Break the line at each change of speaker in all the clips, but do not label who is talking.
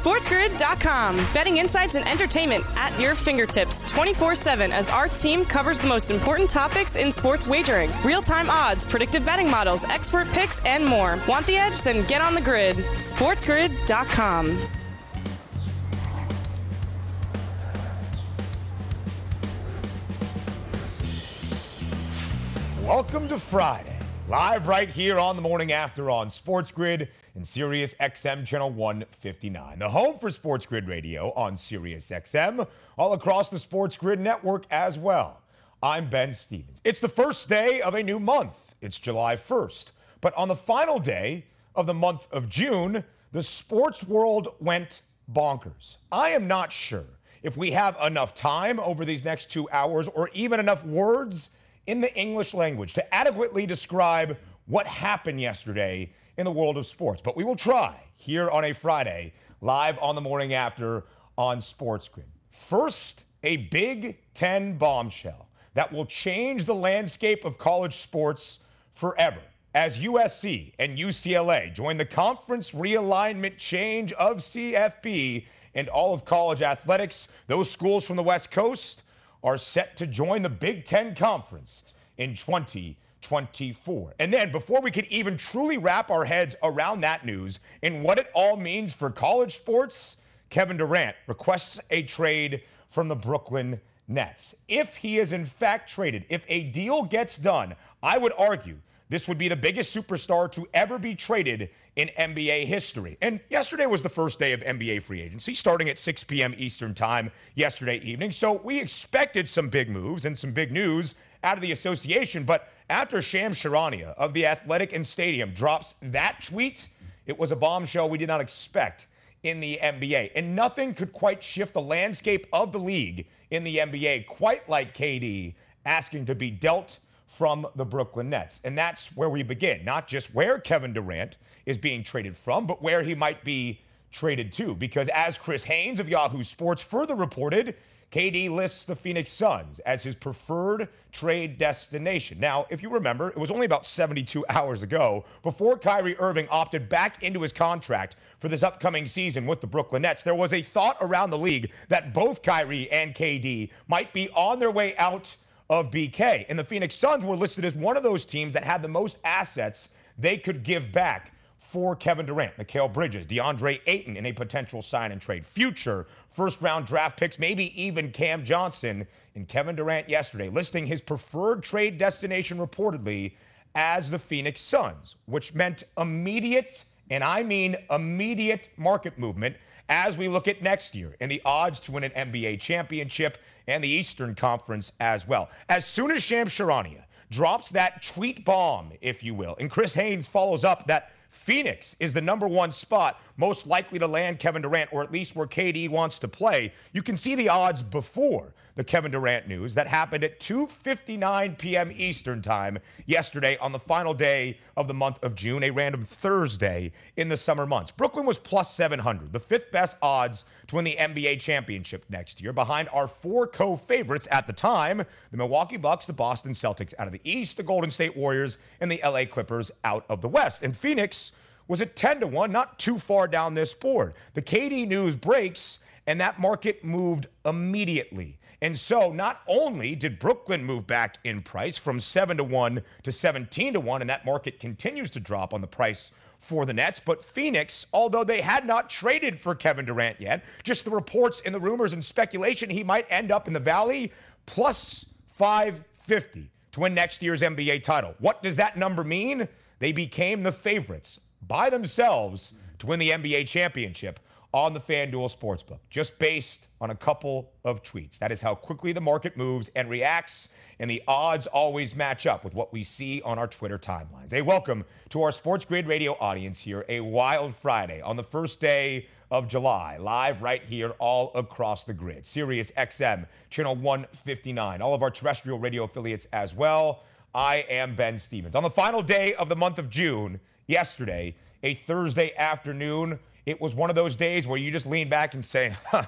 SportsGrid.com. Betting insights and entertainment at your fingertips 24 7 as our team covers the most important topics in sports wagering real time odds, predictive betting models, expert picks, and more. Want the edge? Then get on the grid. SportsGrid.com.
Welcome to Friday, live right here on the morning after on Sports Grid and Sirius XM channel 159, the home for Sports Grid Radio on Sirius XM, all across the Sports Grid network as well. I'm Ben Stevens. It's the first day of a new month. It's July 1st. But on the final day of the month of June, the sports world went bonkers. I am not sure if we have enough time over these next two hours or even enough words in the English language to adequately describe what happened yesterday in the world of sports. But we will try here on a Friday, live on the morning after on Sports Grid. First, a Big Ten bombshell that will change the landscape of college sports forever. As USC and UCLA join the conference realignment change of CFP and all of college athletics, those schools from the West Coast are set to join the Big Ten Conference in 2024. And then, before we could even truly wrap our heads around that news and what it all means for college sports, Kevin Durant requests a trade from the Brooklyn Nets. If he is in fact traded, if a deal gets done, I would argue this would be the biggest superstar to ever be traded in NBA history. And yesterday was the first day of NBA free agency, starting at 6 p.m. Eastern Time yesterday evening. So we expected some big moves and some big news out of the association. But after Shams Charania of the Athletic and Stadium drops that tweet, it was a bombshell we did not expect in the NBA. And nothing could quite shift the landscape of the league in the NBA quite like KD asking to be dealt from the Brooklyn Nets. And that's where we begin, not just where Kevin Durant is being traded from, but where he might be traded to. Because as Chris Haynes of Yahoo Sports further reported, KD lists the Phoenix Suns as his preferred trade destination. Now, if you remember, it was only about 72 hours ago before Kyrie Irving opted back into his contract for this upcoming season with the Brooklyn Nets. There was a thought around the league that both Kyrie and KD might be on their way out of BK. And the Phoenix Suns were listed as one of those teams that had the most assets they could give back for Kevin Durant, Mikal Bridges, DeAndre Ayton in a potential sign and trade, future first round draft picks, maybe even Cam Johnson. And Kevin Durant yesterday listing his preferred trade destination reportedly as the Phoenix Suns, which meant immediate, and I mean immediate market movement as we look at next year and the odds to win an NBA championship and the Eastern Conference as well. As soon as Shams Charania drops that tweet bomb, if you will, and Chris Haynes follows up that Phoenix is the number one spot most likely to land Kevin Durant, or at least where KD wants to play. You can see the odds before the Kevin Durant news that happened at 2:59 p.m. Eastern Time yesterday on the final day of the month of June, a random Thursday in the summer months. Brooklyn was plus 700, the fifth best odds to win the NBA championship next year, behind our four co-favorites at the time: the Milwaukee Bucks, the Boston Celtics out of the East, the Golden State Warriors, and the LA Clippers out of the West. And Phoenix was at 10 to 1, not too far down this board. The KD news breaks, and that market moved immediately. And so not only did Brooklyn move back in price from 7 to 1 to 17 to 1, and that market continues to drop on the price for the Nets, but Phoenix, although they had not traded for Kevin Durant yet, just the reports and the rumors and speculation he might end up in the Valley, plus 550 to win next year's NBA title. What does that number mean? They became the favorites by themselves to win the NBA championship on the FanDuel Sportsbook, just based on a couple of tweets. That is how quickly the market moves and reacts, and the odds always match up with what we see on our Twitter timelines. A welcome to our Sports Grid Radio audience here, a wild Friday on the first day of July, live right here all across the grid. Sirius XM, channel 159, all of our terrestrial radio affiliates as well. I am Ben Stevens. On the final day of the month of June, yesterday, a Thursday afternoon. It was one of those days where you just lean back and say, huh,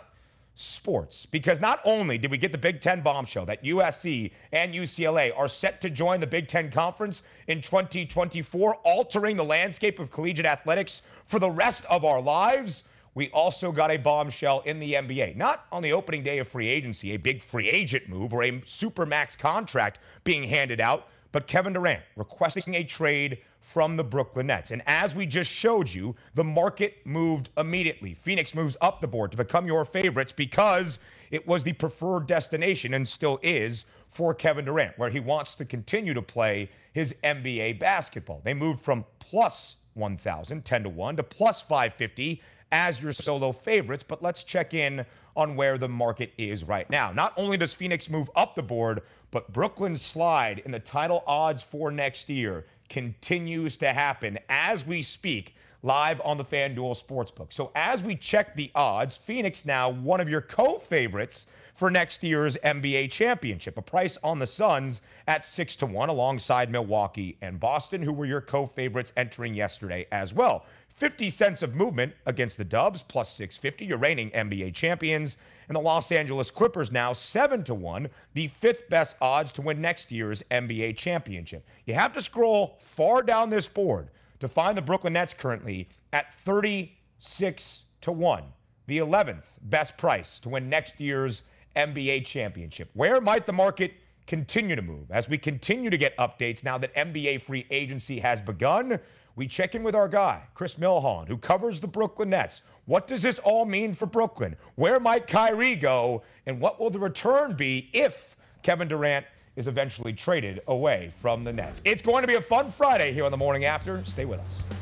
sports. Because not only did we get the Big Ten bombshell that USC and UCLA are set to join the Big Ten Conference in 2024, altering the landscape of collegiate athletics for the rest of our lives, we also got a bombshell in the NBA. Not on the opening day of free agency, a big free agent move or a super max contract being handed out, but Kevin Durant requesting a trade from the Brooklyn Nets. And as we just showed you, the market moved immediately. Phoenix moves up the board to become your favorites because it was the preferred destination and still is for Kevin Durant, where he wants to continue to play his NBA basketball. They moved from plus 1,000, 10 to 1, to plus 550 as your solo favorites. But let's check in on where the market is right now. Not only does Phoenix move up the board, but Brooklyn's slide in the title odds for next year continues to happen as we speak live on the FanDuel Sportsbook. So as we check the odds, Phoenix now one of your co-favorites for next year's NBA championship. A price on the Suns at 6 to 1 alongside Milwaukee and Boston who were your co-favorites entering yesterday as well. 50 cents of movement against the Dubs, plus 650, your reigning NBA champions. And the Los Angeles Clippers now 7 to 1, the fifth best odds to win next year's NBA championship. You have to scroll far down this board to find the Brooklyn Nets currently at 36 to 1, the 11th best price to win next year's NBA championship. Where might the market continue to move as we continue to get updates now that NBA free agency has begun? We check in with our guy, Chris Milholen, who covers the Brooklyn Nets. What does this all mean for Brooklyn? Where might Kyrie go? And what will the return be if Kevin Durant is eventually traded away from the Nets? It's going to be a fun Friday here on the morning after. Stay with us.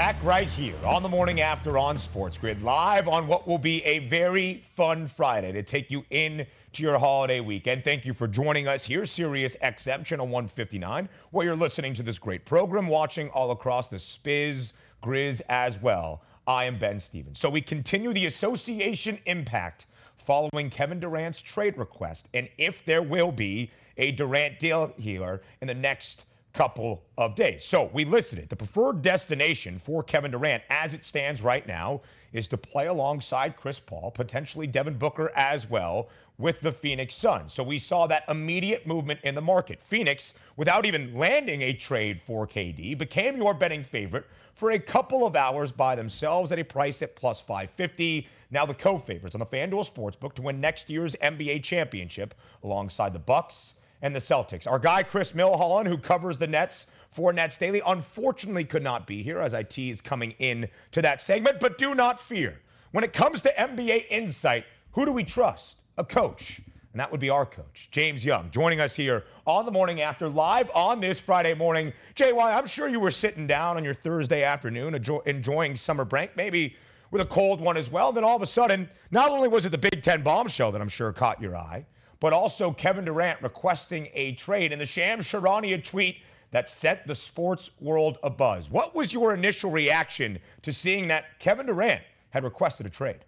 Back right here on the morning after on Sports Grid, live on what will be a very fun Friday to take you in to your holiday weekend. Thank you for joining us here, Sirius XM Channel 159, where you're listening to this great program, watching all across the Spiz Grizz as well. I am Ben Stevens. So we continue the association impact following Kevin Durant's trade request, and if there will be a Durant deal here in the next couple of days. So we listed it. The preferred destination for Kevin Durant, as it stands right now, is to play alongside Chris Paul, potentially Devin Booker as well, with the Phoenix Suns. So we saw that immediate movement in the market. Phoenix, without even landing a trade for KD, became your betting favorite for a couple of hours by themselves at a price at plus 550. Now the co-favorites on the FanDuel Sportsbook to win next year's NBA championship alongside the Bucks and the Celtics. Our guy, Chris Milholen, who covers the Nets for Nets Daily, unfortunately could not be here as I tease coming in to that segment. But do not fear. When it comes to NBA insight, who do we trust? A coach. And that would be our coach, James Young, joining us here on the morning after, live on this Friday morning. JY, I'm sure you were sitting down on your Thursday afternoon enjoying summer break, maybe with a cold one as well. Then all of a sudden, not only was it the Big Ten bombshell that I'm sure caught your eye, but also Kevin Durant requesting a trade and the Shams Charania tweet that set the sports world abuzz. What was your initial reaction to seeing that Kevin Durant had requested a trade?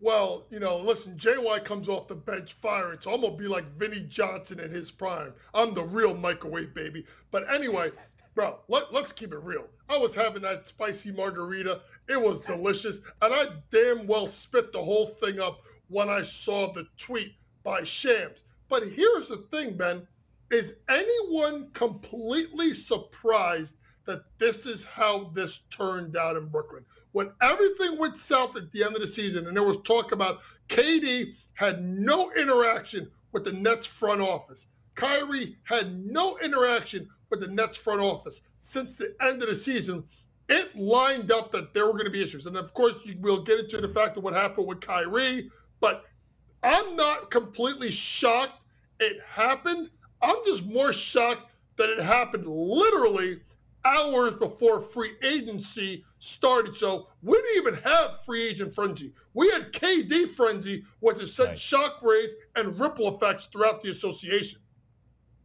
Well, you know, listen, JY comes off the bench fire. It's almost be like Vinnie Johnson in his prime. I'm the real microwave baby. But anyway, bro, let, let's keep it real. I was having that spicy margarita. It was delicious. And I damn well spit the whole thing up when I saw the tweet by Shams. But here's the thing, Ben. Is anyone completely surprised that this is how this turned out in Brooklyn? When everything went south at the end of the season, and there was talk about KD had no interaction with the Nets front office. Kyrie had no interaction with the Nets front office since the end of the season. It lined up that there were going to be issues. And of course, we'll get into the fact of what happened with Kyrie, but I'm not completely shocked it happened. I'm just more shocked that it happened literally hours before free agency started. So we didn't even have free agent frenzy. We had KD frenzy, which has sent right. shockwaves and ripple effects throughout the association.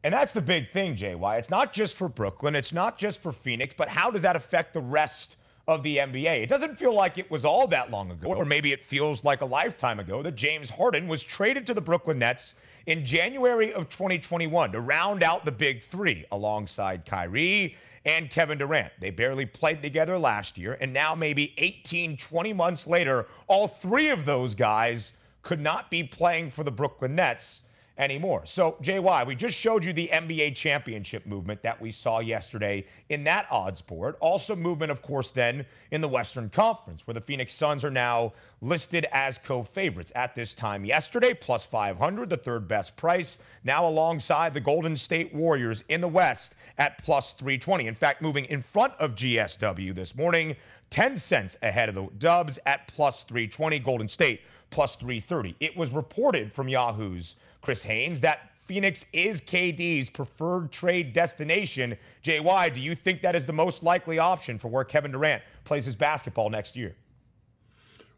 And that's the big thing, JY. It's not just for Brooklyn, it's not just for Phoenix, but how does that affect the rest of the NBA. It doesn't feel like it was all that long ago, or maybe it feels like a lifetime ago, that James Harden was traded to the Brooklyn Nets in January of 2021 to round out the big three alongside Kyrie and Kevin Durant. They barely played together last year, and now, maybe 18, 20 months later, all three of those guys could not be playing for the Brooklyn Nets anymore. So, JY, we just showed you the NBA championship movement that we saw yesterday in that odds board. Also, movement, of course, then in the Western Conference, where the Phoenix Suns are now listed as co favorites at this time yesterday, plus 500, the third best price, now alongside the Golden State Warriors in the West at plus 320. In fact, moving in front of GSW this morning, 10 cents ahead of the Dubs at plus 320, Golden State plus 330. It was reported from Yahoo's Chris Haynes that Phoenix is KD's preferred trade destination. JY, do you think that is the most likely option for where Kevin Durant plays his basketball next year?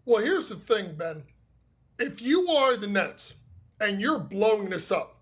Well, here's the thing, Ben. If you are the Nets and you're blowing this up,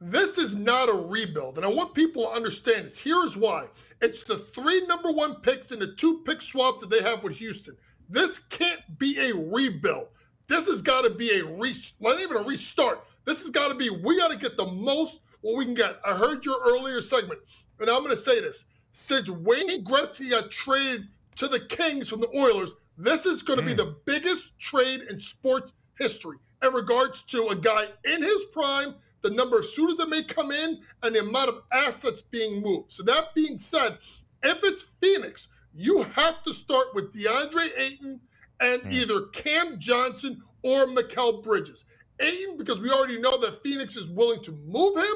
this is not a rebuild. And I want people to understand this. Here's why it's the three number one picks and the two pick swaps that they have with Houston. This can't be a rebuild. This has got to be a re, not even a restart. This has got to be, we got to get the most what we can get. I heard your earlier segment, and I'm going to say this. Since Wayne Gretzky got traded to the Kings from the Oilers, this is going to mm. be the biggest trade in sports history in regards to a guy in his prime, the number of suitors that may come in, and the amount of assets being moved. So, that being said, if it's Phoenix, you have to start with DeAndre Ayton and mm. either Cam Johnson or Mikal Bridges. Ayton, because we already know that Phoenix is willing to move him.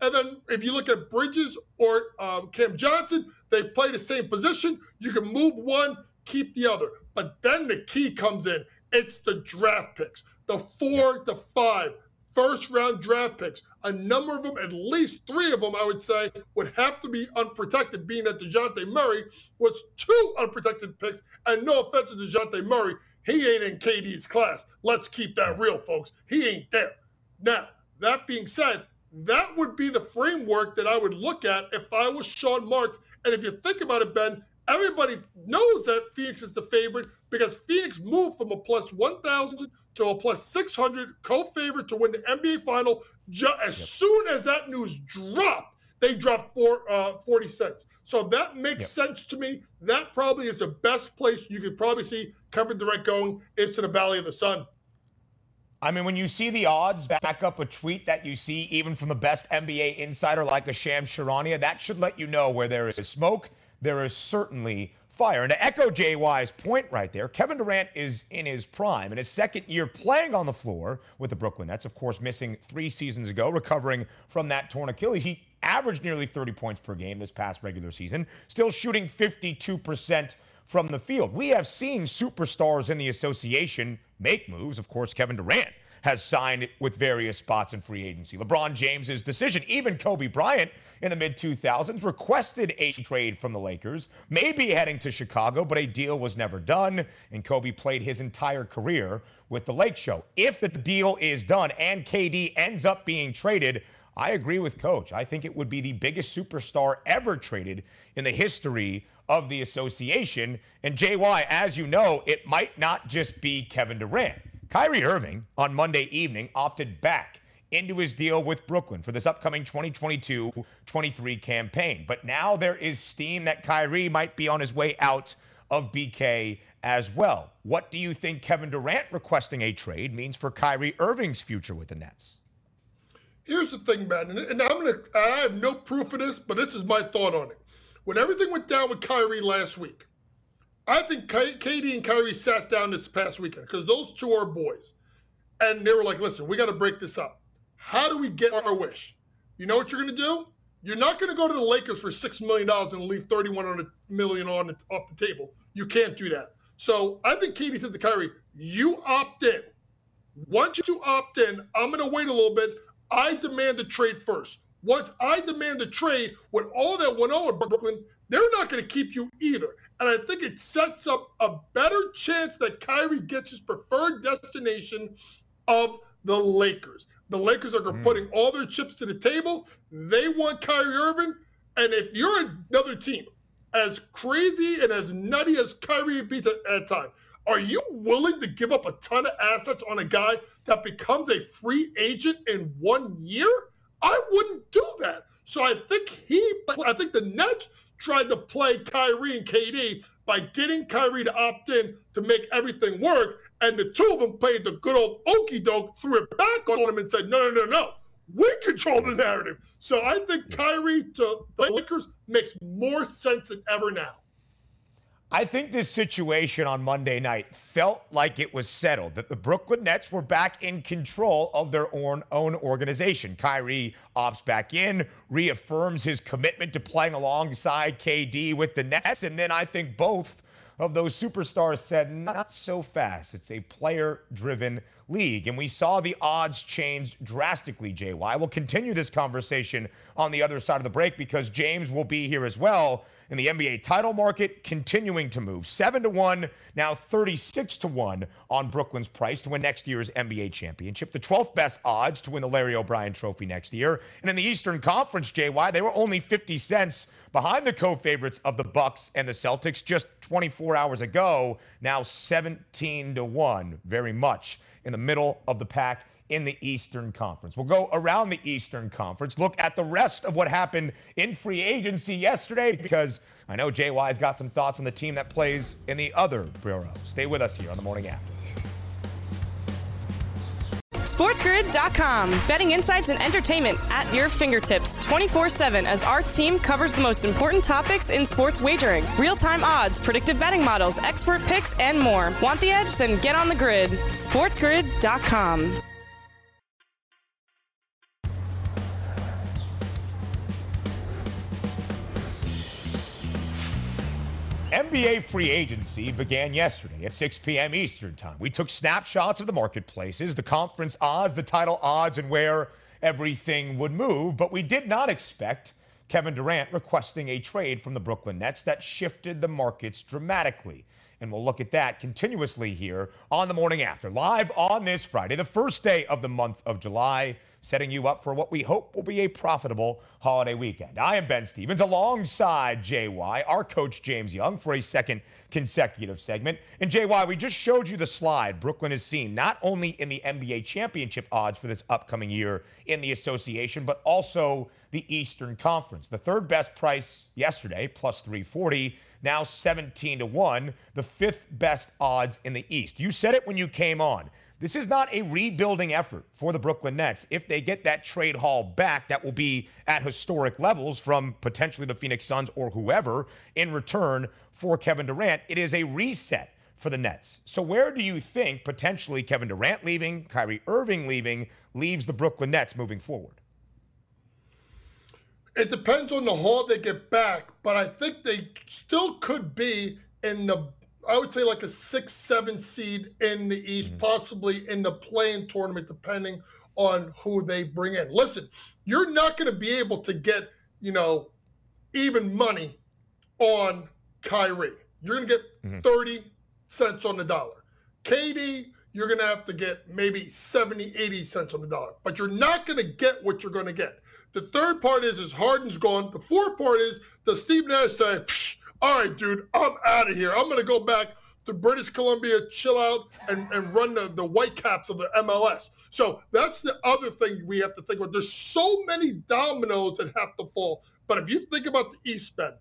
And then if you look at Bridges or um, Cam Johnson, they play the same position. You can move one, keep the other. But then the key comes in it's the draft picks, the four to five first round draft picks. A number of them, at least three of them, I would say, would have to be unprotected, being that DeJounte Murray was two unprotected picks. And no offense to DeJounte Murray, he ain't in KD's class. Let's keep that real, folks. He ain't there. Now, that being said, that would be the framework that I would look at if I was Sean Marks. And if you think about it, Ben, everybody knows that Phoenix is the favorite because Phoenix moved from a plus 1,000 to a plus 600 co-favorite to win the NBA final. As yep. soon as that news dropped, they dropped four, uh, 40 cents. So that makes yep. sense to me. That probably is the best place you could probably see Kevin Durant going is to the Valley of the Sun.
I mean, when you see the odds back up a tweet that you see even from the best NBA insider like a Shams Charania, that should let you know where there is smoke, there is certainly fire. And to echo JY's point right there, Kevin Durant is in his prime, in his second year playing on the floor with the Brooklyn Nets, of course, missing three seasons ago, recovering from that torn Achilles. He averaged nearly 30 points per game this past regular season, still shooting 52% from the field. We have seen superstars in the association make moves. Of course, Kevin Durant has signed with various spots in free agency. LeBron James's decision, even Kobe Bryant in the mid 2000s requested a trade from the Lakers, maybe heading to Chicago, but a deal was never done, and Kobe played his entire career with the Lake Show. If the deal is done and KD ends up being traded, I agree with Coach. I think it would be the biggest superstar ever traded in the history of the association. And JY, as you know, it might not just be Kevin Durant. Kyrie Irving on Monday evening opted back into his deal with Brooklyn for this upcoming 2022 23 campaign. But now there is steam that Kyrie might be on his way out of BK as well. What do you think Kevin Durant requesting a trade means for Kyrie Irving's future with the Nets?
Here's the thing, man, and I'm gonna I have no proof of this, but this is my thought on it. When everything went down with Kyrie last week, I think KD and Kyrie sat down this past weekend because those two are boys. And they were like, listen, we got to break this up. How do we get our wish? You know what you're to do? You're not to go to the Lakers for $6 million and leave $31 million on the, off the table. You can't do that. So I think KD said to Kyrie, you opt in. Once you opt in, I'm going to wait a little bit. I demand the trade first. Once I demand the trade, with all that went on with Brooklyn, they're not going to keep you either. And I think it sets up a better chance that Kyrie gets his preferred destination of the Lakers. The Lakers are mm. putting all their chips to the table. They want Kyrie Irving. And if you're another team, as crazy and as nutty as Kyrie beats at, at time, are you willing to give up a ton of assets on a guy that becomes a free agent in one year? I wouldn't do that. So I think he, I think the Nets tried to play Kyrie and KD by getting Kyrie to opt in to make everything work. And the two of them played the good old okey doke, threw it back on him and said, no, no, no, no. We control the narrative. So I think Kyrie to the Lakers makes more sense than ever now.
I think this situation on Monday night felt like it was settled, that the Brooklyn Nets were back in control of their own, own organization. Kyrie opts back in, reaffirms his commitment to playing alongside KD with the Nets, and then I think both of those superstars said, not so fast. It's a player driven league. And we saw the odds change drastically, JY. We'll continue this conversation on the other side of the break because James will be here as well in the NBA title market continuing to move. 7 to 1, now 36 to 1 on Brooklyn's price to win next year's NBA championship. The 12th best odds to win the Larry O'Brien trophy next year. And in the Eastern Conference, JY, they were only 50 cents behind the co-favorites of the Bucks and the Celtics just 24 hours ago. Now 17 to 1, very much in the middle of the pack in the Eastern Conference. We'll go around the Eastern Conference, look at the rest of what happened in free agency yesterday, because I know JY's got some thoughts on the team that plays in the other bureau. Stay with us here on the morning after.
SportsGrid.com. Betting insights and entertainment at your fingertips 24 7 as our team covers the most important topics in sports wagering real time odds, predictive betting models, expert picks, and more. Want the edge? Then get on the grid. SportsGrid.com.
NBA free agency began yesterday at 6 p.m. Eastern Time. We took snapshots of the marketplaces, the conference odds, the title odds, and where everything would move, but we did not expect Kevin Durant requesting a trade from the Brooklyn Nets that shifted the markets dramatically. And we'll look at that continuously here on the morning after, live on this Friday, the first day of the month of July setting you up for what we hope will be a profitable holiday weekend. I am Ben Stevens alongside JY, our coach James Young, for a second consecutive segment. And JY, we just showed you the slide Brooklyn has seen, not only in the NBA championship odds for this upcoming year in the association, but also the Eastern Conference. The third best price yesterday, plus 340 now 17 to 1, the fifth best odds in the East. You said it when you came on. This is not a rebuilding effort for the Brooklyn Nets. If they get that trade haul back, that will be at historic levels from potentially the Phoenix Suns or whoever in return for Kevin Durant. It is a reset for the Nets. So, where do you think potentially Kevin Durant leaving, Kyrie Irving leaving, leaves the Brooklyn Nets moving forward?
It depends on the haul they get back, but I think they still could be in the I would say like a six, seven seed in the East, mm-hmm. possibly in the playing tournament, depending on who they bring in. Listen, you're not going to be able to get, you know, even money on Kyrie. You're going to get mm-hmm. 30 cents on the dollar. KD, you're going to have to get maybe 70, 80 cents on the dollar, but you're not going to get what you're going to get. The third part is, is Harden's gone. The fourth part is, does Steve Nash say, all right, dude, I'm out of here. I'm going to go back to British Columbia, chill out, and, and run the, the Whitecaps of the MLS. So that's the other thing we have to think about. There's so many dominoes that have to fall. But if you think about the East Bend,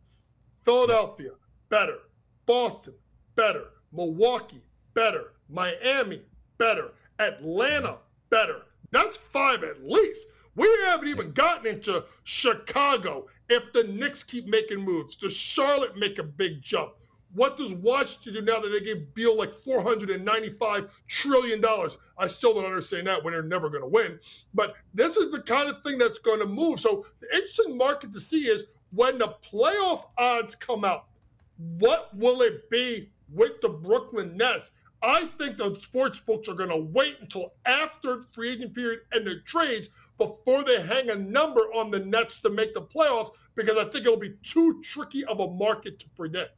Philadelphia, better. Boston, better. Milwaukee, better. Miami, better. Atlanta, better. That's five at least. We haven't even gotten into Chicago if the Knicks keep making moves. Does Charlotte make a big jump? What does Washington do now that they gave Beal like $495 trillion? I still don't understand that when they're never going to win. But this is the kind of thing that's going to move. So the interesting market to see is when the playoff odds come out, what will it be with the Brooklyn Nets? I think the sports books are going to wait until after free agent period and the trades before they hang a number on the Nets to make the playoffs because I think it'll be too tricky of a market to predict.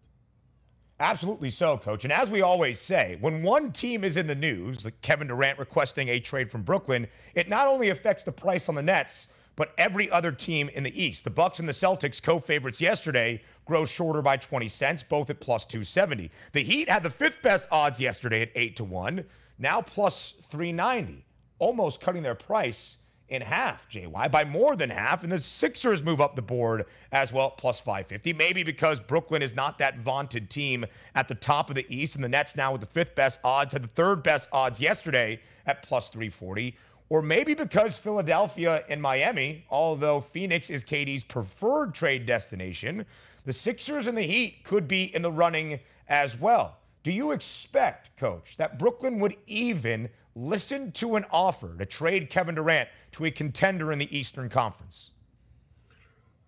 Absolutely so, coach. And as we always say, when one team is in the news, like Kevin Durant requesting a trade from Brooklyn, it not only affects the price on the Nets, but every other team in the East. The Bucks and the Celtics, co-favorites yesterday, grow shorter by 20 cents, both at plus 270. The Heat had the fifth best odds yesterday at 8 to 1, now plus 390, almost cutting their price in half, JY, by more than half. And the Sixers move up the board as well, plus 550. Maybe because Brooklyn is not that vaunted team at the top of the East, and the Nets now with the fifth best odds had the third best odds yesterday at plus 340. Or maybe because Philadelphia and Miami, although Phoenix is KD's preferred trade destination, the Sixers and the Heat could be in the running as well. Do you expect, coach, that Brooklyn would even listen to an offer to trade Kevin Durant to a contender in the Eastern Conference?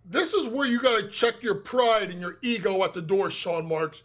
This is where you got to check your pride and your ego at the door, Sean Marks.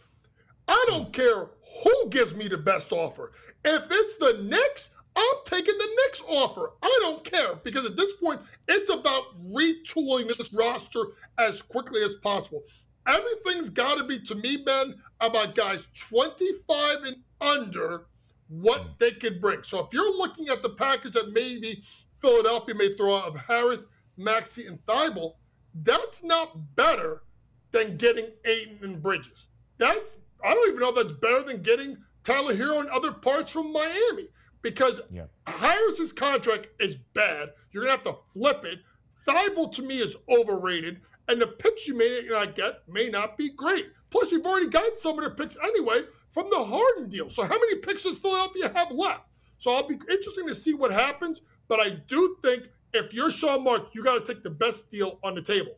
I don't care who gives me the best offer. If it's the Knicks, I'm taking the Knicks offer. I don't care because at this point, it's about retooling this roster as quickly as possible. Everything's got to be, to me, Ben, about guys 25 and under what hmm. they could bring. So if you're looking at the package that maybe Philadelphia may throw out of Harris, Maxey, and Thybulle, that's not better than getting Ayton and Bridges. That's I don't even know if that's better than getting Tyler Herro and other parts from Miami because yeah. Harris's contract is bad. You're gonna have to flip it. Thybulle to me is overrated, and the picks you may not get may not be great. Plus, you've already got some of their picks anyway from the Harden deal. So how many picks does Philadelphia have left? So I'll be interesting to see what happens. But I do think if you're Sean Mark, you got to take the best deal on the table.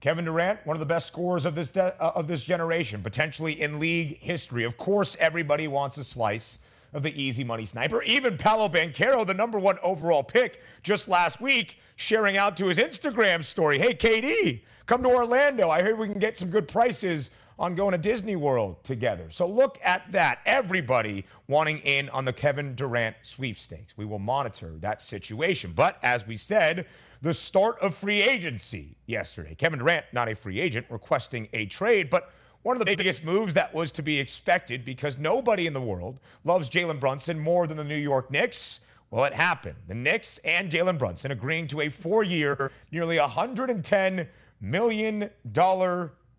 Kevin Durant, one of the best scorers of this de- uh, of this generation, potentially in league history. Of course, everybody wants a slice of the easy money sniper. Even Paolo Banchero, the number one overall pick, just last week, sharing out to his Instagram story, "Hey KD, come to Orlando. I hear we can get some good prices on going to Disney World together. So look at that. Everybody wanting in on the Kevin Durant sweepstakes. We will monitor that situation. But as we said, the start of free agency yesterday. Kevin Durant, not a free agent, requesting a trade, but one of the biggest moves that was to be expected because nobody in the world loves Jalen Brunson more than the New York Knicks. Well, it happened. The Knicks and Jalen Brunson agreeing to a four year, nearly $110 million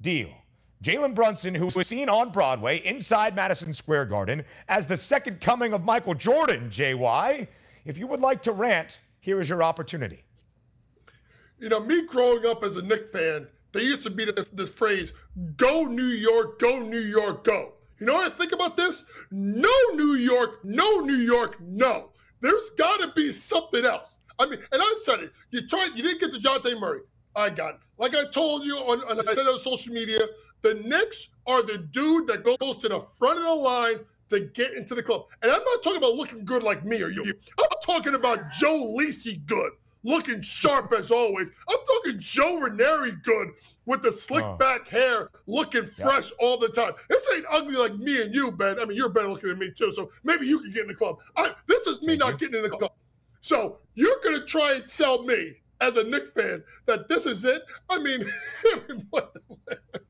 deal. Jalen Brunson, who was seen on Broadway inside Madison Square Garden as the second coming of Michael Jordan, JY. If you would like to rant, here is your opportunity.
You know, me growing up as a Knick fan, there used to be this, this phrase, go New York, go New York, go. You know what I think about this? No New York, no New York, no. There's got to be something else. I mean, and I said it. You tried, you didn't get to Dejounte Murray. I got it. Like I told you on, on I said on social media, the Knicks are the dude that goes to the front of the line to get into the club. And I'm not talking about looking good like me or you. I'm talking about Joe Lisi good, looking sharp as always. I'm talking Joe Ranieri good with the slick oh. back hair, looking fresh all the time. This ain't ugly like me and you, Ben. I mean, you're better looking than me too, so maybe you can get in the club. I, this is me Thank not you. getting in the club. So you're gonna try and sell me as a Knick fan that this is it. I mean,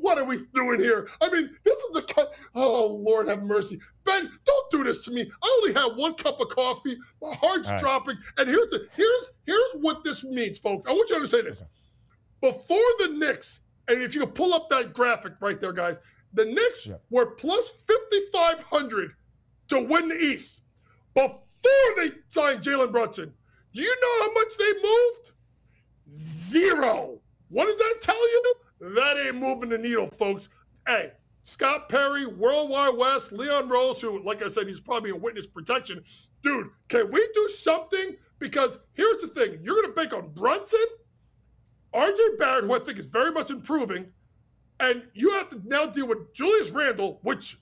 what, are we doing here? I mean, this is the kind. Oh Lord, have mercy, Ben. Don't do this to me. I only had one cup of coffee. My heart's right. dropping. And here's the here's here's what this means, folks. I want you to understand this. Before the Knicks, and if you can pull up that graphic right there, guys, the Knicks yeah. were plus fifty five hundred to win the East before they signed Jalen Brunson. Do you know how much they moved? Zero. What does that tell you? That ain't moving the needle, folks. Hey, Scott Perry, World Wide Wes, Leon Rose, who, like I said, he's probably in witness protection. Dude, can we do something? Because here's the thing you're going to bank on Brunson, RJ Barrett, who I think is very much improving, and you have to now deal with Julius Randle, which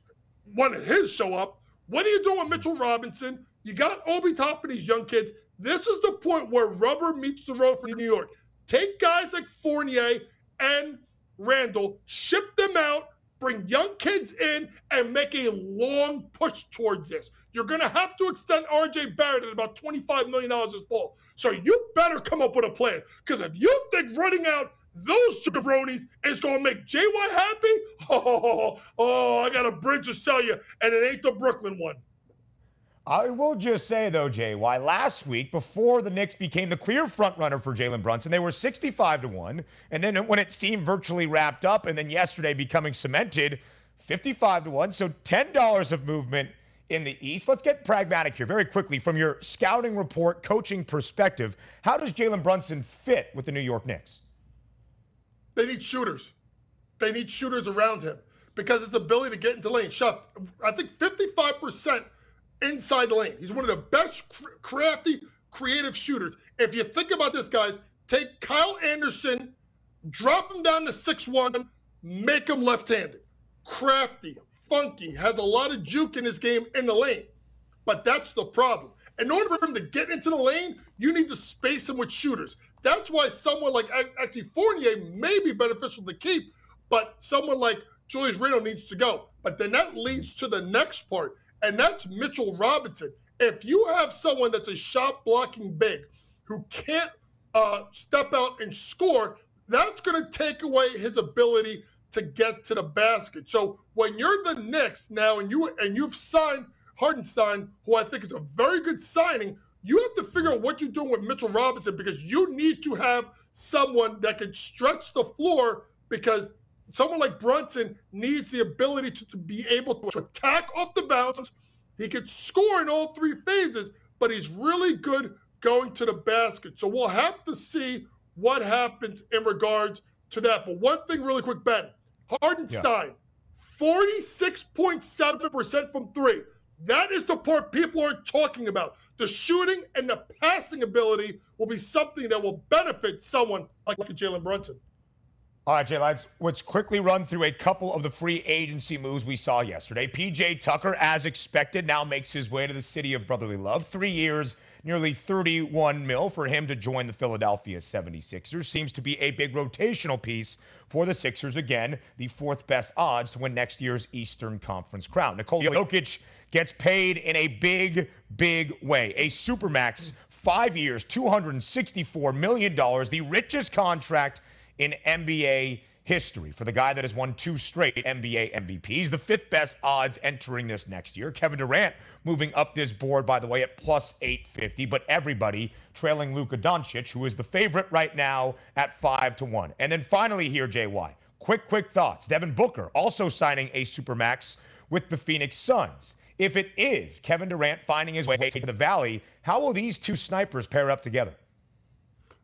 one of his show up. What are you doing with Mitchell Robinson? You got Obi Toppin, these young kids. This is the point where rubber meets the road for New York. Take guys like Fournier and Randle, ship them out, bring young kids in, and make a long push towards this. You're going to have to extend RJ Barrett at about $25 million this fall. So you better come up with a plan. Because if you think running out those jabronis is going to make JY happy, oh, oh, I got a bridge to sell you, and it ain't the Brooklyn one.
I will just say, though, Jay, why last week, before the Knicks became the clear front runner for Jalen Brunson, they were 65 to 1. And then when it seemed virtually wrapped up, and then yesterday becoming cemented, 55 to 1. So $10 of movement in the East. Let's get pragmatic here very quickly. From your scouting report, coaching perspective, how does Jalen Brunson fit with the New York Knicks?
They need shooters. They need shooters around him because his ability to get into lane. Shot, I think 55% inside the lane. He's one of the best crafty, creative shooters. If you think about this, guys, take Kyle Anderson, drop him down to six one, make him left handed. Crafty, funky, has a lot of juke in his game in the lane. But that's the problem. In order for him to get into the lane, you need to space him with shooters. That's why someone like actually Fournier may be beneficial to keep, but someone like Julius Randle needs to go. But then that leads to the next part and that's Mitchell Robinson. If you have someone that's a shot blocking big who can't uh, step out and score, that's going to take away his ability to get to the basket. So when you're the Knicks now, and you and you've signed Hartenstein, who I think is a very good signing, you have to figure out what you're doing with Mitchell Robinson because you need to have someone that can stretch the floor because someone like Brunson needs the ability to, to be able to attack off the bounce. He could score in all three phases, but he's really good going to the basket. So we'll have to see what happens in regards to that. But one thing, really quick, Ben Hartenstein, yeah. 46.7% from three. That is the part people aren't talking about. The shooting and the passing ability will be something that will benefit someone like Jalen Brunson.
All right, Jay, let's, let's quickly run through a couple of the free agency moves we saw yesterday. PJ Tucker, as expected, now makes his way to the city of brotherly love. Three years, nearly 31 mil for him to join the Philadelphia 76ers. Seems to be a big rotational piece for the Sixers. Again, the fourth best odds to win next year's Eastern Conference crown. Nikola Jokic gets paid in a big, big way. A supermax, five years, $264 million, the richest contract in NBA history for the guy that has won two straight NBA MVPs, the fifth best odds entering this next year. Kevin Durant moving up this board, by the way, at plus 850, but everybody trailing Luka Doncic, who is the favorite right now at 5 to 1. And then finally here, JY, quick, quick thoughts. Devin Booker also signing a Supermax with the Phoenix Suns. If it is Kevin Durant finding his way to the Valley, how will these two snipers pair up together?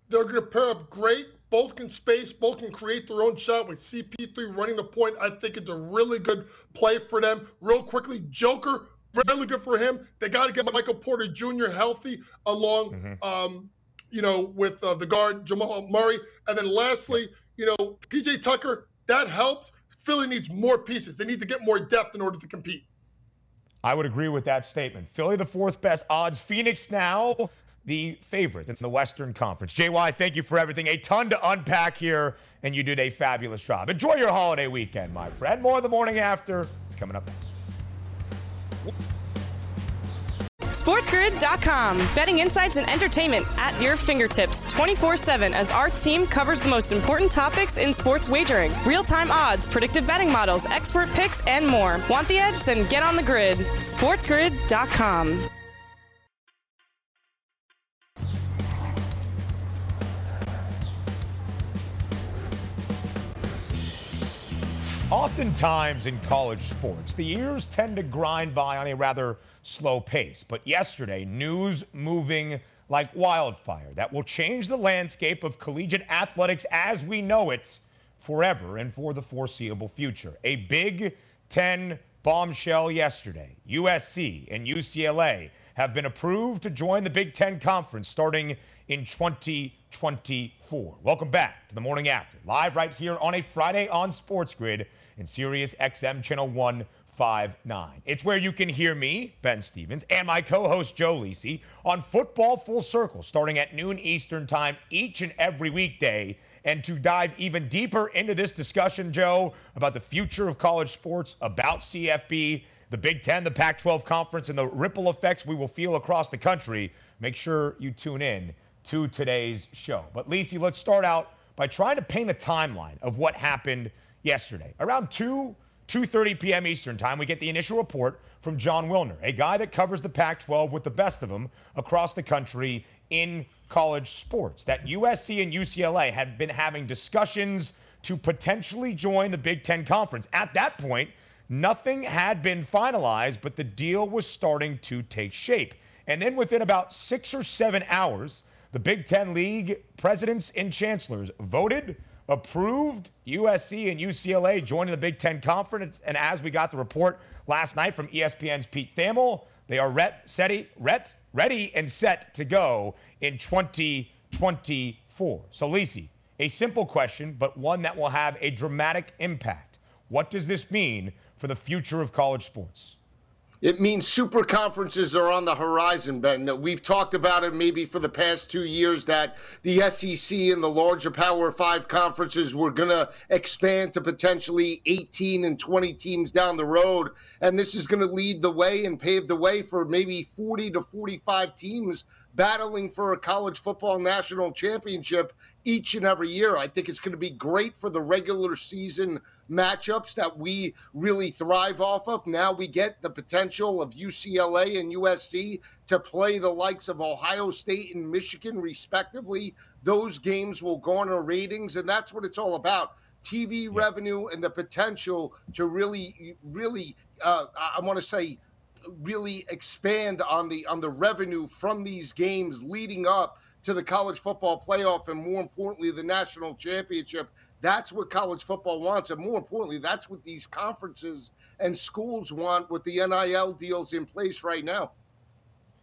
They're going to pair up great both can space, both can create their own shot with CP3 running the point. I think it's a really good play for them. Real quickly, Joker, really good for him. They got to get Michael Porter Jr. healthy along, mm-hmm. um, you know, with uh, the guard Jamal Murray. And then lastly, you know, PJ Tucker, that helps. Philly needs more pieces. They need to get more depth in order to compete.
I would agree with that statement. Philly, the fourth best odds. Phoenix now the favorite in the Western Conference. JY, thank you for everything. A ton to unpack here, and you did a fabulous job. Enjoy your holiday weekend, my friend. More the morning after is coming up next.
SportsGrid.com. Betting insights and entertainment at your fingertips 24 7 as our team covers the most important topics in sports wagering real time odds, predictive betting models, expert picks, and more. Want the edge? Then get on the grid. SportsGrid.com.
Oftentimes in college sports, the years tend to grind by on a rather slow pace. But yesterday, news moving like wildfire that will change the landscape of collegiate athletics as we know it forever and for the foreseeable future. A Big Ten bombshell yesterday. USC and UCLA have been approved to join the Big Ten Conference starting in 2024. Welcome back to the morning after, live right here on a Friday on Sports Grid and Sirius XM Channel 159. It's where you can hear me, Ben Stevens, and my co host Joe Lisi on Football Full Circle starting at noon Eastern Time each and every weekday. And to dive even deeper into this discussion, Joe, about the future of college sports, about CFB, the Big Ten, the Pac 12 conference, and the ripple effects we will feel across the country, make sure you tune in to today's show. But, Lisi, let's start out by trying to paint a timeline of what happened yesterday. Around 2 2:30 p.m. Eastern Time, we get the initial report from Jon Wilner, a guy that covers the Pac-12 with the best of them across the country in college sports. That USC and UCLA had been having discussions to potentially join the Big 10 conference. At that point, nothing had been finalized, but the deal was starting to take shape. And then within about 6 or 7 hours, the Big 10 League presidents and chancellors voted approved USC and UCLA joining the Big Ten Conference. And as we got the report last night from ESPN's Pete Thamel, they are ret, seti, ret, ready and set to go in 2024. So, Lisi, a simple question, but one that will have a dramatic impact. What does this mean for the future of college sports?
It means super conferences are on the horizon, Ben. We've talked about it maybe for the past two years that the SEC and the larger Power Five conferences were going to expand to potentially 18 and 20 teams down the road. And this is going to lead the way and pave the way for maybe 40 to 45 teams battling for a college football national championship each and every year. I think it's going to be great for the regular season matchups that we really thrive off of. Now we get the potential of UCLA and USC to play the likes of Ohio State and Michigan, respectively. Those games will garner ratings, and that's what it's all about. TV revenue and the potential to really, really, uh, I want to say, really expand on the on the revenue from these games leading up to the college football playoff and more importantly the national championship. That's what college football wants and more importantly that's what these conferences and schools want with the NIL deals in place right now.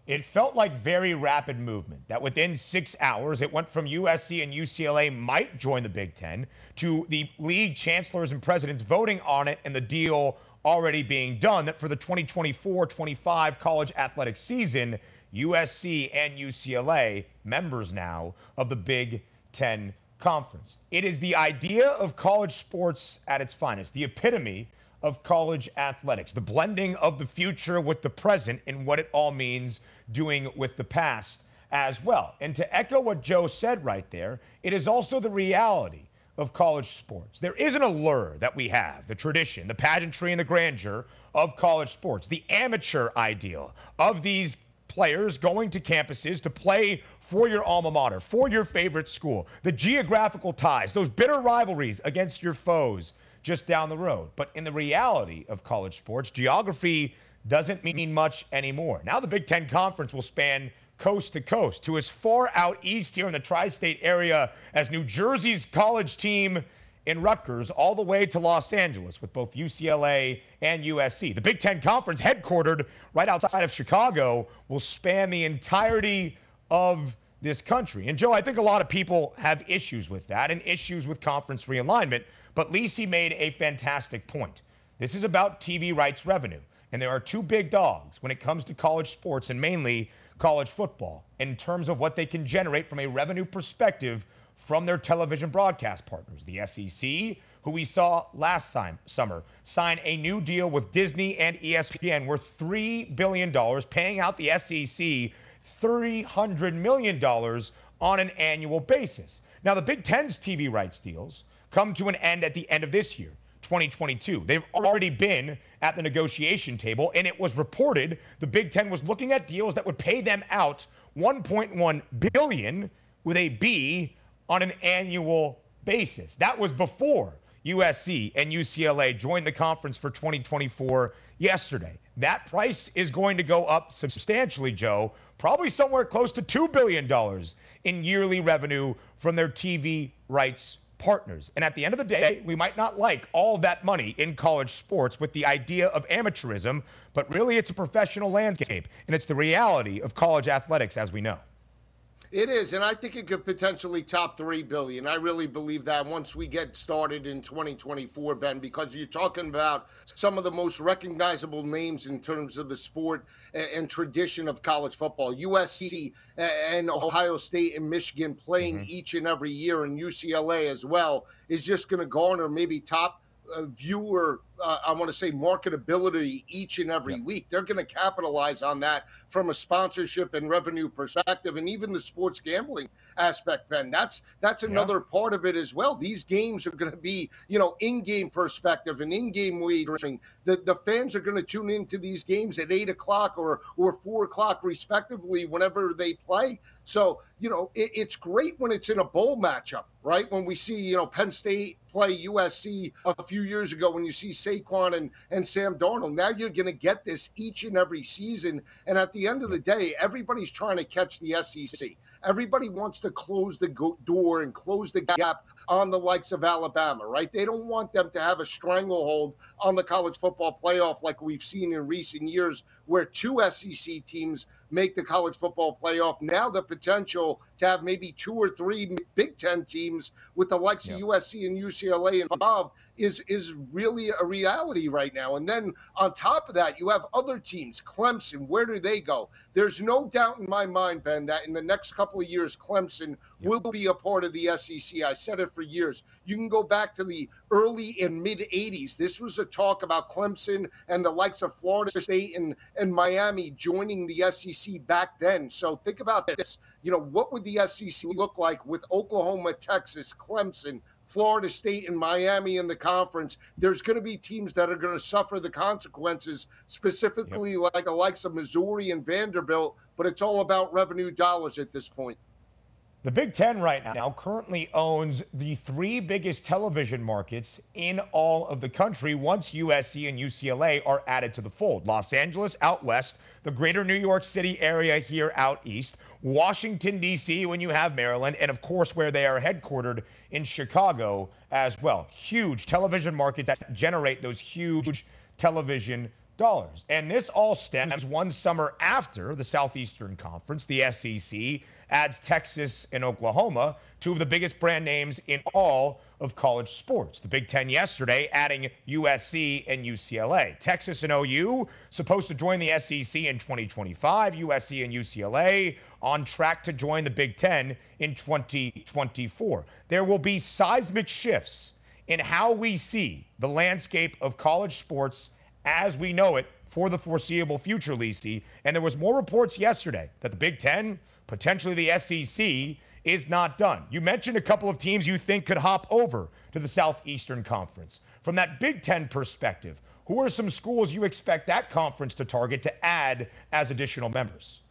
It felt like very rapid movement that within six hours it went from USC and UCLA might join the Big Ten to the league chancellors and presidents voting on it and the deal already being done that for the 2024 25 college athletic season, USC and UCLA, members now of the Big Ten Conference. It is the idea of college sports at its finest, the epitome of college athletics, the blending of the future with the present and what it all means doing with the past as well. And to echo what Joe said right there, it is also the reality of college sports. There is an allure that we have, the tradition, the pageantry, and the grandeur of college sports, the amateur ideal of these players going to campuses to play for your alma mater, for your favorite school, the geographical ties, those bitter rivalries against your foes just down the road. But in the reality of college sports, geography doesn't mean much anymore. Now the Big Ten Conference will span coast to coast to as far out east here in the tri state area as New Jersey's college team in Rutgers, all the way to Los Angeles with both UCLA and USC. The Big Ten Conference, headquartered right outside of Chicago, will span the entirety of this country. And Joe, I think a lot of people have issues with that and issues with conference realignment. But Lisi made a fantastic point. This is about TV rights revenue. And there are two big dogs when it comes to college sports and mainly college football in terms of what they can generate from a revenue perspective from their television broadcast partners. The SEC, who we saw last time, summer, sign a new deal with Disney and ESPN worth $3 billion, paying out the SEC $300 million on an annual basis. Now, the Big Ten's TV rights deals come to an end at the end of this year. 2022. They've already been at the negotiation table, and it was reported the Big Ten was looking at deals that would pay them out 1.1 billion with a B on an annual basis. That was before USC and UCLA joined the conference for 2024 yesterday. That price is going to go up substantially, Joe, probably somewhere close to $2 billion in yearly revenue from their TV rights partners. And at the end of the day, we might not like all that money in college sports with the idea of amateurism, but really it's a professional landscape and it's the reality of college athletics as we know.
It is, and I think it could potentially top three billion. I really believe that once we get started in 2024, Ben, because you're talking about some of the most recognizable names in terms of the sport and, and tradition of college football. USC and Ohio State and Michigan playing mm-hmm. each and every year, and UCLA as well is just going to garner maybe top uh, viewer uh, I want to say marketability each and every yep. week. They're going to capitalize on that from a sponsorship and revenue perspective, and even the sports gambling aspect. Ben, that's that's another yep. part of it as well. These games are going to be, you know, in-game perspective and in-game wagering. The the fans are going to tune into these games at eight o'clock or or four o'clock respectively whenever they play. So you know, it, it's great when it's in a bowl matchup, right? When we see, you know, Penn State play USC a few years ago, when you see Saquon and, and Sam Darnold, now you're going to get this each and every season. And at the end of the day, everybody's trying to catch the SEC. Everybody wants to close the go- door and close the gap on the likes of Alabama, right? They don't want them to have a stranglehold on the college football playoff like we've seen in recent years, where two SEC teams make the college football playoff. Now the potential to have maybe two or three Big Ten teams with the likes of USC and UCLA involved is is really a reality right now. And then on top of that, you have other teams. Clemson, where do they go? There's no doubt in my mind, Ben, that in the next couple of years, Clemson yep. will be a part of the SEC. I said it for years. You can go back to the early and mid 80s. This was a talk about Clemson and the likes of Florida State and, and Miami joining the SEC back then. So think about this. You know, what would the SEC look like with Oklahoma, Texas, Clemson, Florida State and Miami in the conference, there's going to be teams that are going to suffer the consequences, specifically yep. like the likes of Missouri and Vanderbilt. But it's all about revenue dollars at this point.
The Big Ten right now currently owns the three biggest television markets in all of the country once USC and UCLA are added to the fold. Los Angeles out west, the greater New York City area here out east, Washington, D.C., when you have Maryland, and of course, where they are headquartered in Chicago as well. Huge television markets that generate those huge television. And this all stems mm-hmm. one summer after the Southeastern Conference, the SEC, adds Texas and Oklahoma, two of the biggest brand names in all of college sports. The Big Ten yesterday adding USC and UCLA. Texas and OU supposed to join the SEC in 2025. USC and UCLA on track to join the Big Ten in 2024. There will be seismic shifts in how we see the landscape of college sports as we know it for the foreseeable future, Lisi. And there was more reports yesterday that the Big Ten potentially the SEC, is not done. You mentioned a couple of teams you think could hop over to the Southeastern Conference. From that Big Ten perspective, who are some schools you expect that conference to target to add as additional members?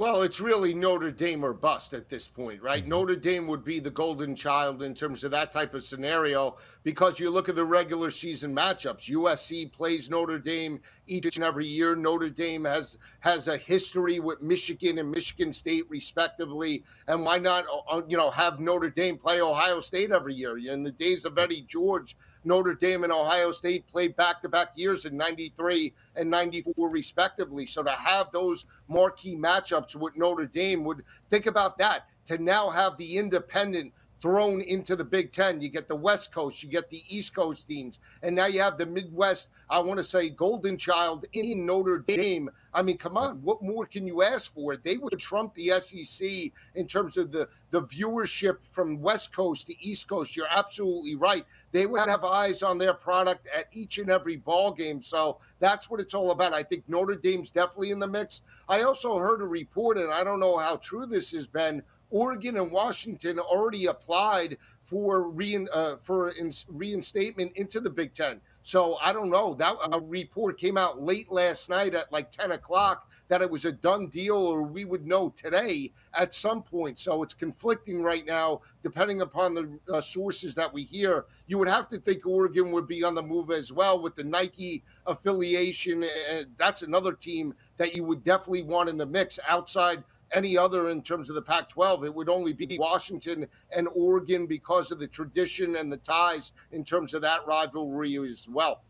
Well, it's really Notre Dame or bust at this point, right? Mm-hmm. Notre Dame would be the golden child in terms of that type of scenario because you look at the regular season matchups. USC plays Notre Dame each and every year. Notre Dame has has a history with Michigan and Michigan State respectively, and why not uh, uh, you know have Notre Dame play Ohio State every year? In the days of Eddie George, Notre Dame and Ohio State played back to back years in 93 and 94 respectively. So to have those marquee matchups with Notre Dame would think about that to now have the independent thrown into the Big Ten. You get the West Coast, you get the East Coast teams, and now you have the Midwest. I want to say Golden Child in Notre Dame. I mean, come on, what more can you ask for? They would trump the SEC in terms of the the viewership from West Coast to East Coast. You're absolutely right. They would have eyes on their product at each and every ball game. So that's what it's all about. I think Notre Dame's definitely in the mix. I also heard a report, and I don't know how true this has been Oregon and Washington already applied for rein, uh, for reinstatement into the Big Ten. So I don't know. That a report came out late last night at like 10 o'clock that it was a done deal, or we would know today at some point. So it's conflicting right now, depending upon the uh, sources that we hear. You would have to think Oregon would be on the move as well with the Nike affiliation. And that's another team that you would definitely want in the mix outside any other in terms of the Pac 12. It would only be Washington and Oregon because of the tradition and the ties in terms of that rivalry as well.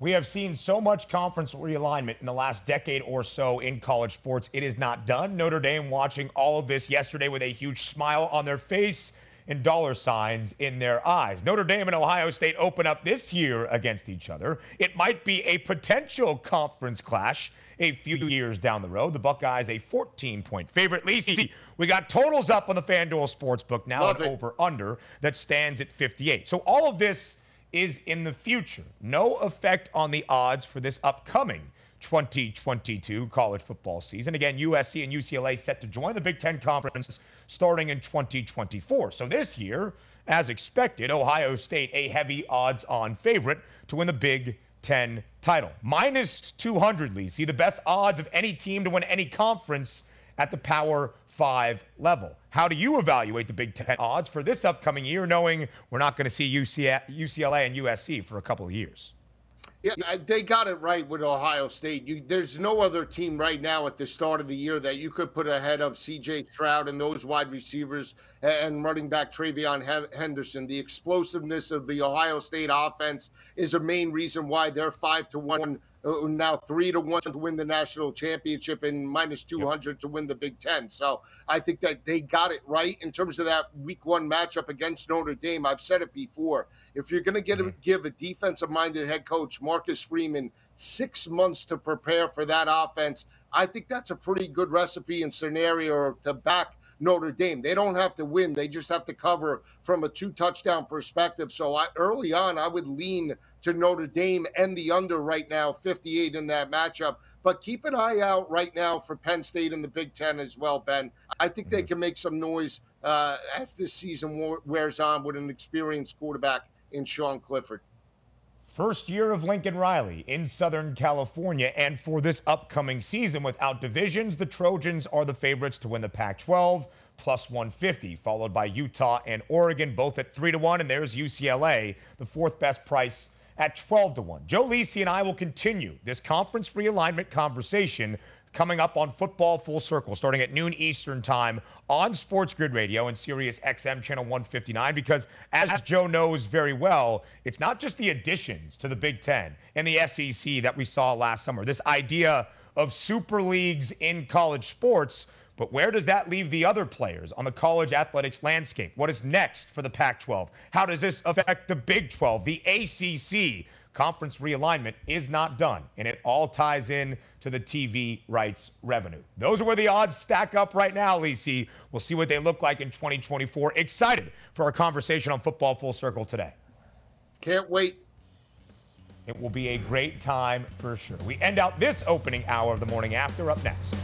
We have seen so much conference realignment in the last decade or so in college sports. It is not done. Notre Dame watching all of this yesterday with a huge smile on their face and dollar signs in their eyes. Notre Dame and Ohio State open up this year against each other. It might be a potential conference clash a few years down the road. The Buckeyes a 14 point favorite. Lisi, we got totals up on the FanDuel Sportsbook now, an over under that stands at 58. So all of this is in the future. No effect on the odds for this upcoming 2022 college football season. Again, USC and UCLA set to join the Big Ten Conference starting in 2024. So this year, as expected, Ohio State a heavy odds on favorite to win the Big 10 title. Minus 200, Lisi the best odds of any team to win any conference at the Power 5 level. How do you evaluate the Big 10 odds for this upcoming year, knowing we're not going to see UCLA and USC for a couple of years?
Yeah, they got it right with Ohio State. You, there's no other team right now at the start of the year that you could put ahead of C.J. Stroud and those wide receivers and running back TreVeyon Henderson. The explosiveness of the Ohio State offense is a main reason why they're five to one now three to one to win the national championship and minus 200 yep. to win the Big Ten. So I think that they got it right in terms of that week one matchup against Notre Dame. I've said it before. If you're going to get mm-hmm. a, give a defensive minded head coach, Marcus Freeman, six months to prepare for that offense, I think that's a pretty good recipe and scenario to back Notre Dame. They don't have to win; they just have to cover from a two touchdown perspective. So I, early on, I would lean to Notre Dame and the under right now, 58 in that matchup. But keep an eye out right now for Penn State in the Big Ten as well, Ben. I think they mm-hmm. can make some noise uh, as this season wears on with an experienced quarterback in Sean Clifford.
First year of Lincoln Riley in Southern California. And for this upcoming season, without divisions, the Trojans are the favorites to win the Pac 12 plus 150, followed by Utah and Oregon, both at 3 to 1. And there's UCLA, the fourth best price at 12 to 1. Joe Lisi and I will continue this conference realignment conversation coming up on Football Full Circle, starting at noon Eastern Time on Sports Grid Radio and Sirius XM Channel 159. Because as Joe knows very well, it's not just the additions to the Big Ten and the SEC that we saw last summer. This idea of super leagues in college sports. But where does that leave the other players on the college athletics landscape? What is next for the Pac 12? How does this affect the Big 12, the ACC? Conference realignment is not done, and it all ties in to the TV rights revenue. Those are where the odds stack up right now, Lisi. We'll see what they look like in 2024. Excited for our conversation on Football Full Circle today.
Can't wait.
It will be a great time for sure. We end out this opening hour of the morning after up next.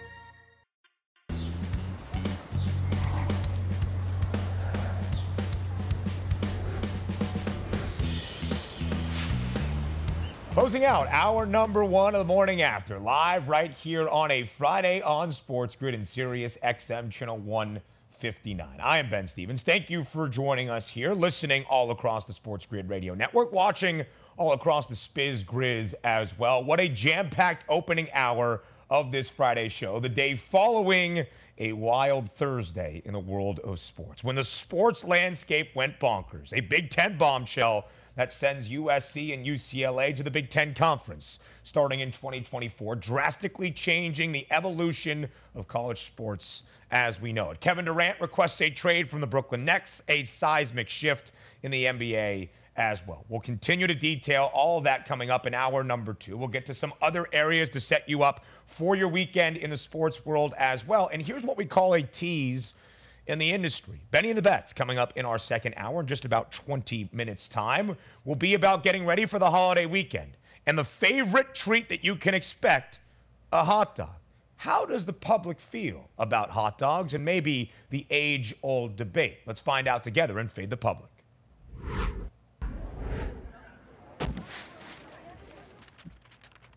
Closing out our number one of the morning after, live right here on a Friday on Sports Grid and Sirius XM Channel 159. I am Ben Stevens. Thank you for joining us here, listening all across the Sports Grid Radio Network, watching all across the Spiz Grizz as well. What a jam packed opening hour of this Friday show, the day following a wild Thursday in the world of sports. When the sports landscape went bonkers, a Big Ten bombshell that sends USC and UCLA to the Big Ten Conference starting in 2024, drastically changing the evolution of college sports as we know it. Kevin Durant requests a trade from the Brooklyn Nets, a seismic shift in the NBA as well. We'll continue to detail all of that coming up in hour number two. We'll get to some other areas to set you up for your weekend in the sports world as well. And here's what we call a tease in the industry. Benny and the Bets coming up in our second hour in just about 20 minutes' time will be about getting ready for the holiday weekend. And the favorite treat that you can expect a hot dog. How does the public feel about hot dogs and maybe the age old debate? Let's find out together and fade the public.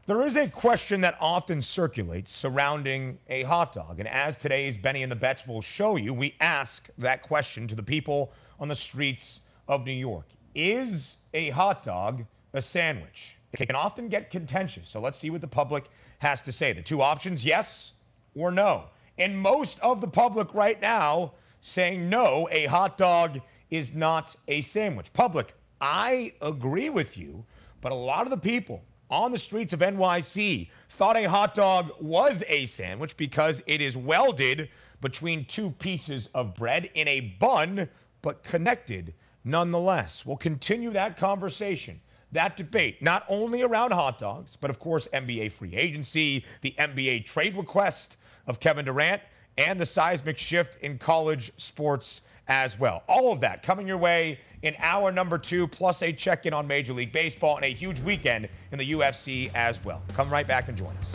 There is a question that often circulates surrounding a hot dog. And as today's Benny and the Bets will show you, we ask that question to the people on the streets of New York Is a hot dog a sandwich? It can often get contentious. So let's see what the public has to say. The two options yes or no. And most of the public right now saying no, a hot dog is not a sandwich. Public, I agree with you, but a lot of the people on the streets of NYC thought a hot dog was a sandwich because it is welded between two pieces of bread in a bun, but connected nonetheless. We'll continue that conversation, that debate, not only around hot dogs, but of course, NBA free agency, the NBA trade request of Kevin Durant, and the seismic shift in college sports as well. All of that coming your way in hour number two, plus a check in on Major League Baseball and a huge weekend in the UFC as well. Come right back and join us.